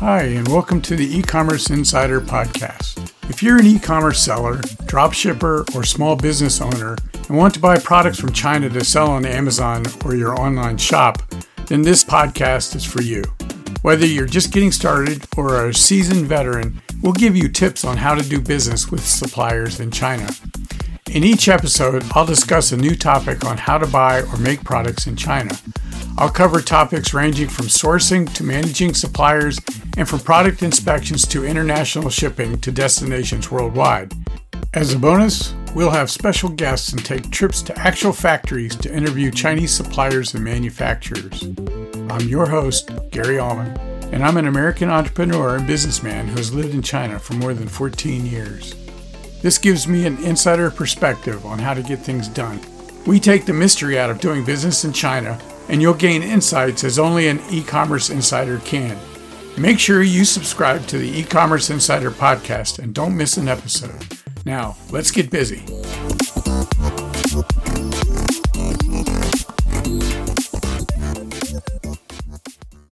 Hi, and welcome to the e-commerce insider podcast. If you're an e-commerce seller, dropshipper, or small business owner and want to buy products from China to sell on Amazon or your online shop, then this podcast is for you. Whether you're just getting started or a seasoned veteran, we'll give you tips on how to do business with suppliers in China. In each episode, I'll discuss a new topic on how to buy or make products in China. I'll cover topics ranging from sourcing to managing suppliers and from product inspections to international shipping to destinations worldwide. As a bonus, we'll have special guests and take trips to actual factories to interview Chinese suppliers and manufacturers. I'm your host, Gary Allman, and I'm an American entrepreneur and businessman who has lived in China for more than 14 years. This gives me an insider perspective on how to get things done. We take the mystery out of doing business in China, and you'll gain insights as only an e commerce insider can. Make sure you subscribe to the e commerce insider podcast and don't miss an episode. Now, let's get busy.